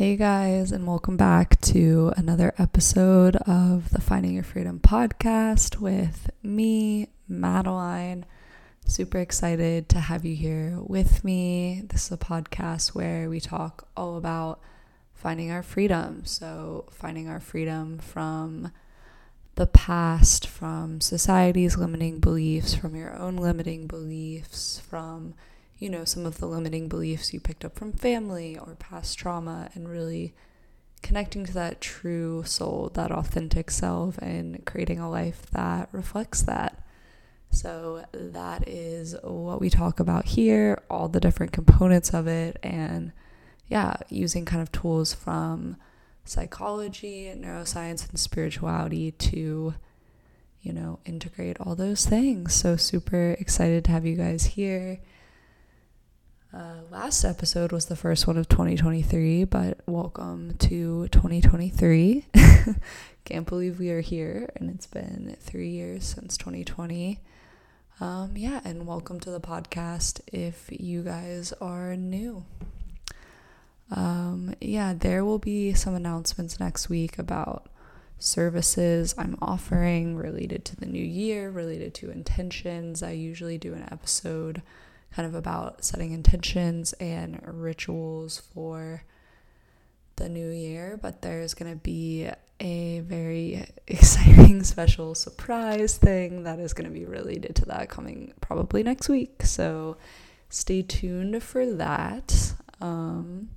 Hey guys, and welcome back to another episode of the Finding Your Freedom podcast with me, Madeline. Super excited to have you here with me. This is a podcast where we talk all about finding our freedom. So, finding our freedom from the past, from society's limiting beliefs, from your own limiting beliefs, from you know, some of the limiting beliefs you picked up from family or past trauma, and really connecting to that true soul, that authentic self, and creating a life that reflects that. So, that is what we talk about here, all the different components of it, and yeah, using kind of tools from psychology, neuroscience, and spirituality to, you know, integrate all those things. So, super excited to have you guys here. Uh, last episode was the first one of 2023, but welcome to 2023. Can't believe we are here, and it's been three years since 2020. Um, yeah, and welcome to the podcast if you guys are new. Um, yeah, there will be some announcements next week about services I'm offering related to the new year, related to intentions. I usually do an episode kind of about setting intentions and rituals for the new year, but there's going to be a very exciting special surprise thing that is going to be related to that coming probably next week. So stay tuned for that. Um,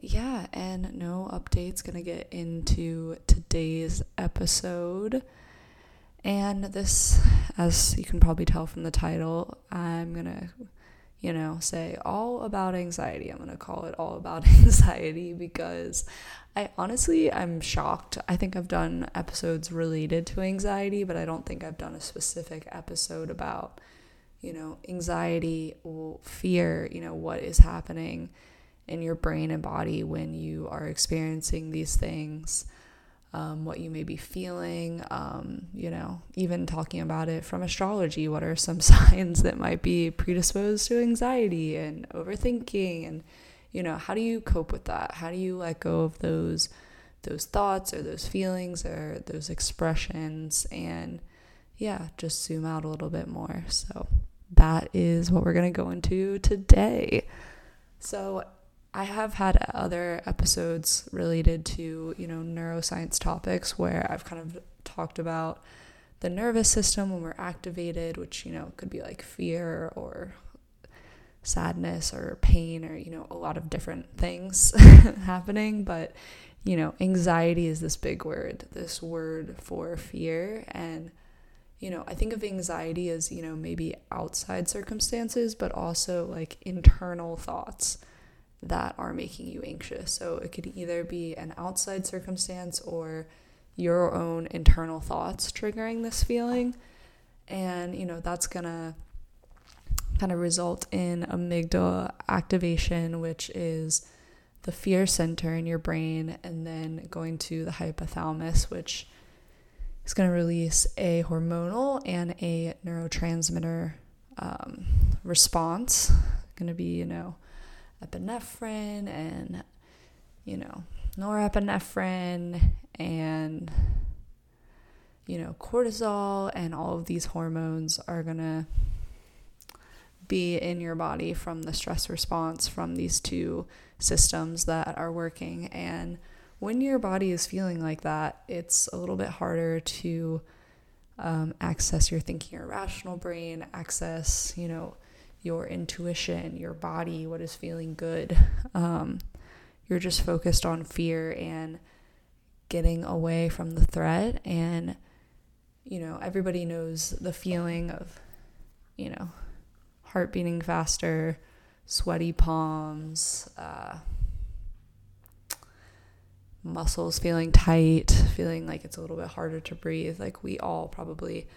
yeah, and no updates to get into today's episode. And this, as you can probably tell from the title, I'm gonna, you know, say all about anxiety. I'm gonna call it all about anxiety because I honestly, I'm shocked. I think I've done episodes related to anxiety, but I don't think I've done a specific episode about, you know, anxiety or fear, you know, what is happening in your brain and body when you are experiencing these things um, what you may be feeling, um, you know, even talking about it from astrology. What are some signs that might be predisposed to anxiety and overthinking? And, you know, how do you cope with that? How do you let go of those? those thoughts or those feelings or those expressions and yeah just zoom out a little bit more so that is what we're going to go into today so I have had other episodes related to, you know, neuroscience topics where I've kind of talked about the nervous system when we're activated, which, you know, could be like fear or sadness or pain or, you know, a lot of different things happening. But, you know, anxiety is this big word, this word for fear. And, you know, I think of anxiety as, you know, maybe outside circumstances, but also like internal thoughts that are making you anxious. So it could either be an outside circumstance or your own internal thoughts triggering this feeling. And, you know, that's going to kind of result in amygdala activation, which is the fear center in your brain, and then going to the hypothalamus, which is going to release a hormonal and a neurotransmitter um, response. Going to be, you know, epinephrine and, you know, norepinephrine and, you know, cortisol and all of these hormones are going to be in your body from the stress response from these two systems that are working. And when your body is feeling like that, it's a little bit harder to um, access your thinking or rational brain, access, you know, your intuition, your body, what is feeling good. Um, you're just focused on fear and getting away from the threat. And, you know, everybody knows the feeling of, you know, heart beating faster, sweaty palms, uh, muscles feeling tight, feeling like it's a little bit harder to breathe. Like we all probably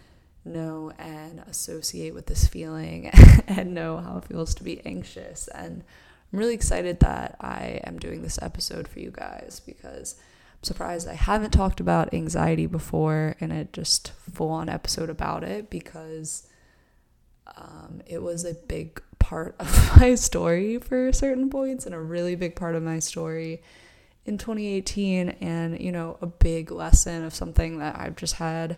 know and associate with this feeling and know how it feels to be anxious. And I'm really excited that I am doing this episode for you guys because I'm surprised I haven't talked about anxiety before in a just full on episode about it because Um, it was a big part of my story for certain points and a really big part of my story in 2018 and you know a big lesson of something that I've just had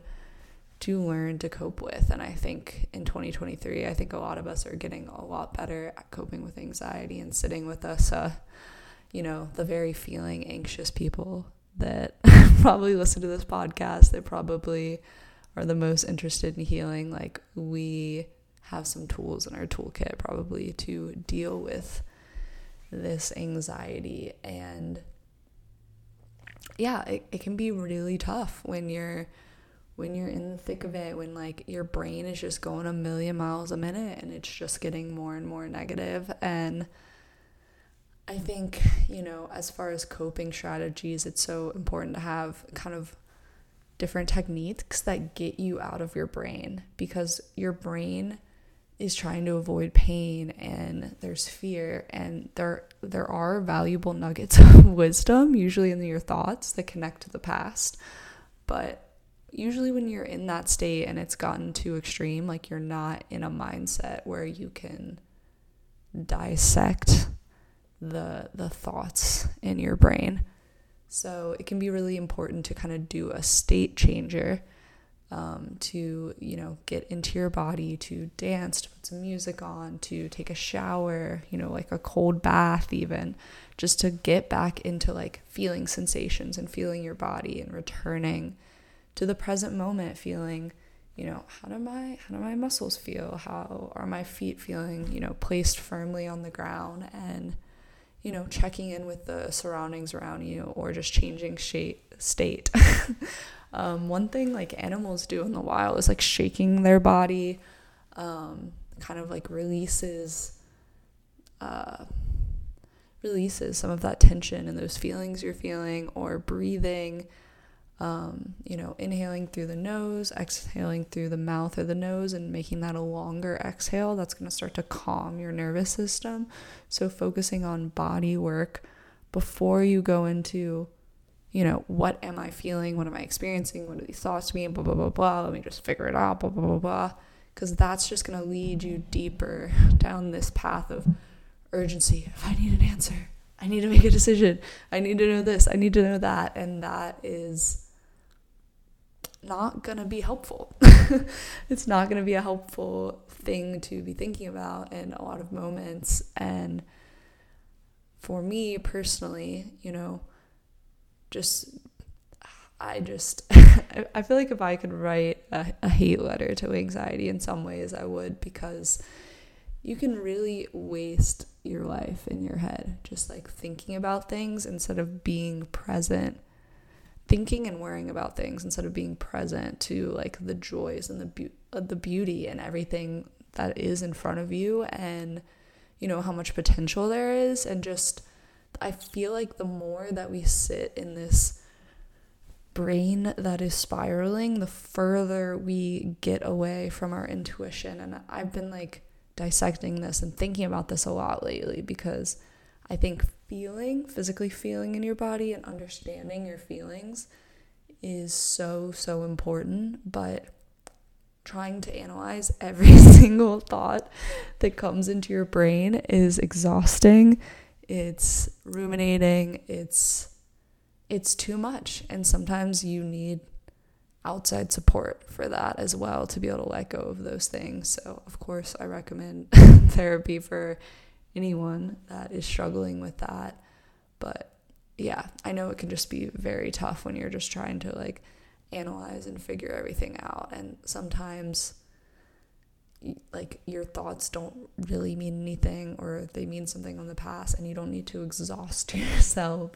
to learn to cope with. And I think in 2023 I think a lot of us are getting a lot better at coping with anxiety and sitting with us uh you know the very feeling anxious people that probably listen to this podcast that probably are the most interested in healing. Like we have some tools in our toolkit probably to deal with this anxiety. And yeah it, it can be really tough when you're when you're in the thick of it when like your brain is just going a million miles a minute and it's just getting more and more negative. And I think, you know, as far as coping strategies, it's so important to have kind of different techniques that get you out of your brain because your brain is trying to avoid pain and there's fear and there there are valuable nuggets of wisdom usually in your thoughts that connect to the past. But usually when you're in that state and it's gotten too extreme like you're not in a mindset where you can dissect the the thoughts in your brain. So it can be really important to kind of do a state changer um, to you know get into your body to dance to put some music on to take a shower you know like a cold bath even just to get back into like feeling sensations and feeling your body and returning to the present moment feeling you know how do my how do my muscles feel how are my feet feeling you know placed firmly on the ground and you know checking in with the surroundings around you or just changing shape state Um, one thing like animals do in the wild is like shaking their body, um, kind of like releases, uh, releases some of that tension and those feelings you're feeling, or breathing. Um, you know, inhaling through the nose, exhaling through the mouth or the nose, and making that a longer exhale. That's going to start to calm your nervous system. So, focusing on body work before you go into you know, what am I feeling? What am I experiencing? What are these thoughts mean? Blah, blah, blah, blah. Let me just figure it out, blah, blah, blah, blah. Because that's just going to lead you deeper down this path of urgency. If I need an answer, I need to make a decision. I need to know this. I need to know that. And that is not going to be helpful. it's not going to be a helpful thing to be thinking about in a lot of moments. And for me personally, you know, just I just I feel like if I could write a, a hate letter to anxiety in some ways I would because you can really waste your life in your head just like thinking about things instead of being present thinking and worrying about things instead of being present to like the joys and the be- uh, the beauty and everything that is in front of you and you know how much potential there is and just I feel like the more that we sit in this brain that is spiraling, the further we get away from our intuition. And I've been like dissecting this and thinking about this a lot lately because I think feeling, physically feeling in your body and understanding your feelings is so, so important. But trying to analyze every single thought that comes into your brain is exhausting it's ruminating, it's it's too much and sometimes you need outside support for that as well to be able to let go of those things. So, of course, I recommend therapy for anyone that is struggling with that. But yeah, I know it can just be very tough when you're just trying to like analyze and figure everything out. And sometimes like your thoughts don't really mean anything or they mean something on the past and you don't need to exhaust yourself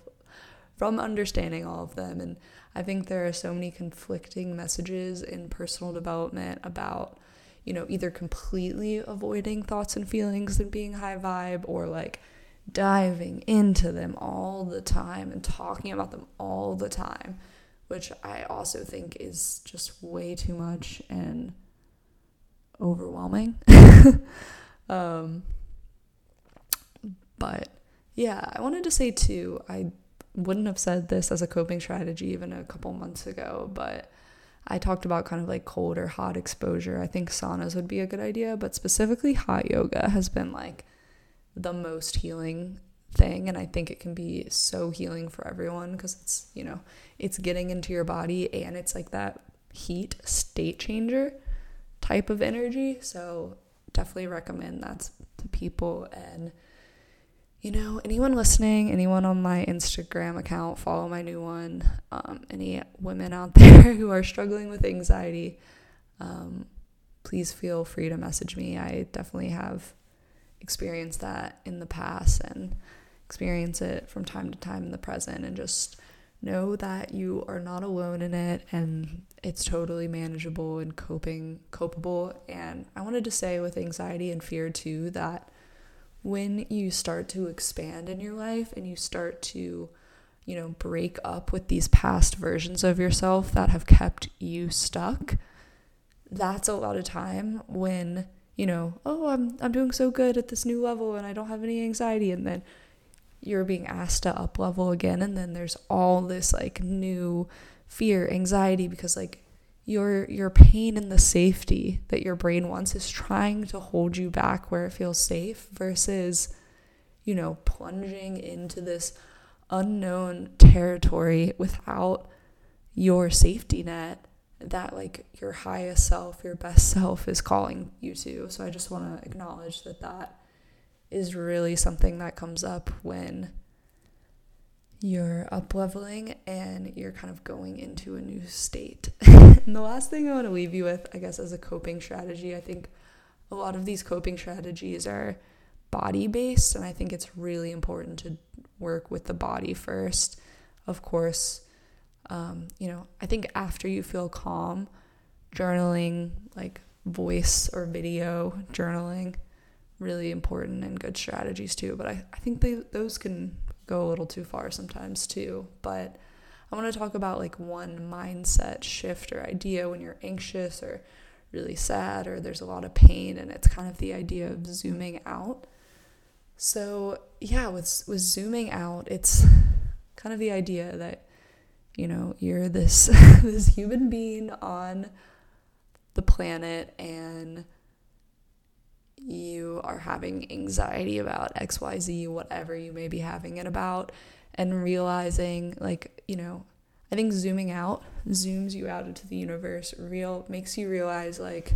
from understanding all of them and i think there are so many conflicting messages in personal development about you know either completely avoiding thoughts and feelings and being high vibe or like diving into them all the time and talking about them all the time which i also think is just way too much and overwhelming. um, but yeah, I wanted to say too, I wouldn't have said this as a coping strategy even a couple months ago, but I talked about kind of like cold or hot exposure. I think saunas would be a good idea, but specifically hot yoga has been like the most healing thing and I think it can be so healing for everyone because it's, you know, it's getting into your body and it's like that heat state changer type of energy. So definitely recommend that to people and you know, anyone listening, anyone on my Instagram account, follow my new one. Um, any women out there who are struggling with anxiety, um, please feel free to message me. I definitely have experienced that in the past and experience it from time to time in the present, and just know that you are not alone in it and it's totally manageable and coping copable. And I wanted to say with anxiety and fear too that when you start to expand in your life and you start to, you know, break up with these past versions of yourself that have kept you stuck, that's a lot of time when, you know, oh, I'm I'm doing so good at this new level and I don't have any anxiety and then you're being asked to up level again and then there's all this like new fear, anxiety because like your your pain and the safety that your brain wants is trying to hold you back where it feels safe versus you know plunging into this unknown territory without your safety net that like your highest self your best self is calling you to so i just want to acknowledge that that is really something that comes up when you're up leveling and you're kind of going into a new state. and the last thing I want to leave you with, I guess, as a coping strategy, I think a lot of these coping strategies are body based, and I think it's really important to work with the body first. Of course, um, you know, I think after you feel calm, journaling, like voice or video journaling, really important and good strategies too. But I, I think they those can go a little too far sometimes too. But I want to talk about like one mindset shift or idea when you're anxious or really sad or there's a lot of pain and it's kind of the idea of zooming out. So, yeah, with with zooming out, it's kind of the idea that you know, you're this this human being on the planet and you are having anxiety about XYZ, whatever you may be having it about, and realizing, like, you know, I think zooming out zooms you out into the universe, real makes you realize, like,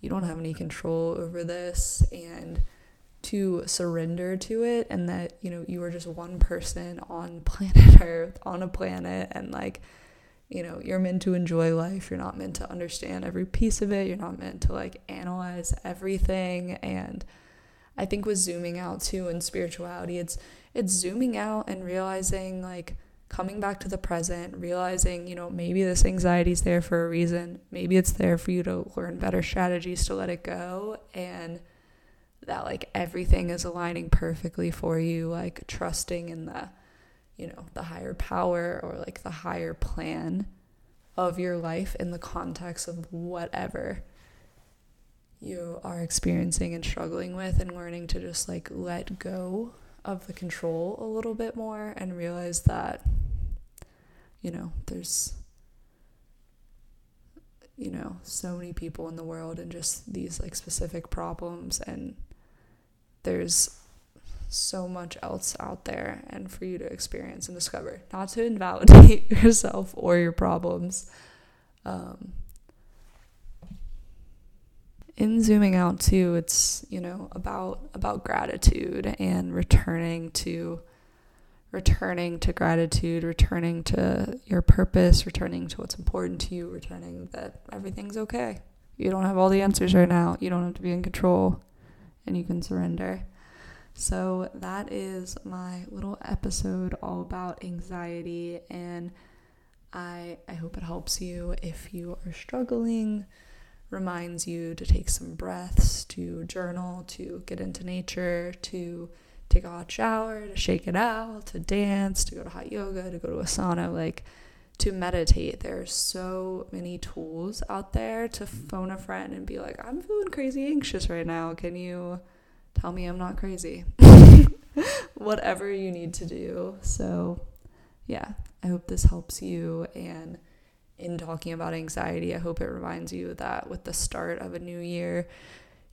you don't have any control over this, and to surrender to it, and that, you know, you are just one person on planet Earth, on a planet, and like, you know, you're meant to enjoy life. You're not meant to understand every piece of it. You're not meant to like analyze everything. And I think with zooming out too in spirituality, it's it's zooming out and realizing like coming back to the present, realizing, you know, maybe this anxiety is there for a reason. Maybe it's there for you to learn better strategies to let it go and that like everything is aligning perfectly for you, like trusting in the you know, the higher power or like the higher plan of your life in the context of whatever you are experiencing and struggling with and learning to just like let go of the control a little bit more and realize that you know there's you know so many people in the world and just these like specific problems and there's so much else out there and for you to experience and discover, not to invalidate yourself or your problems. Um, in zooming out too, it's you know about about gratitude and returning to returning to gratitude, returning to your purpose, returning to what's important to you, returning that everything's okay. You don't have all the answers right now. You don't have to be in control and you can surrender. So, that is my little episode all about anxiety, and I, I hope it helps you if you are struggling, reminds you to take some breaths, to journal, to get into nature, to take a hot shower, to shake it out, to dance, to go to hot yoga, to go to a sauna, like to meditate. There are so many tools out there to mm-hmm. phone a friend and be like, I'm feeling crazy anxious right now. Can you? tell me I'm not crazy. Whatever you need to do. So, yeah, I hope this helps you. And in talking about anxiety, I hope it reminds you that with the start of a new year,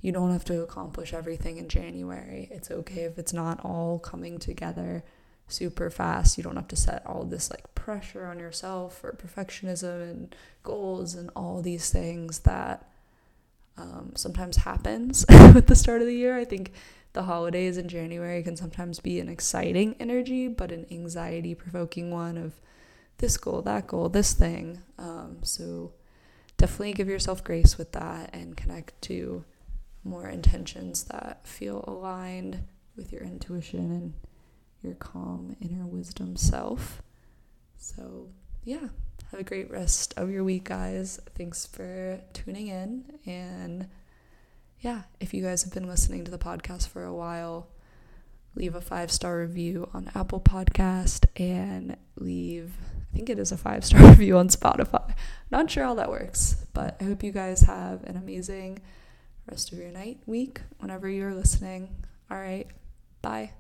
you don't have to accomplish everything in January. It's okay if it's not all coming together super fast. You don't have to set all this like pressure on yourself or perfectionism and goals and all these things that um, sometimes happens with the start of the year. I think the holidays in January can sometimes be an exciting energy, but an anxiety provoking one of this goal, that goal, this thing. Um, so definitely give yourself grace with that and connect to more intentions that feel aligned with your intuition and your calm inner wisdom self. So, yeah, have a great rest of your week, guys. Thanks for tuning in. And yeah, if you guys have been listening to the podcast for a while, leave a five star review on Apple Podcast and leave I think it is a five star review on Spotify. Not sure how that works, but I hope you guys have an amazing rest of your night, week, whenever you're listening. All right, bye.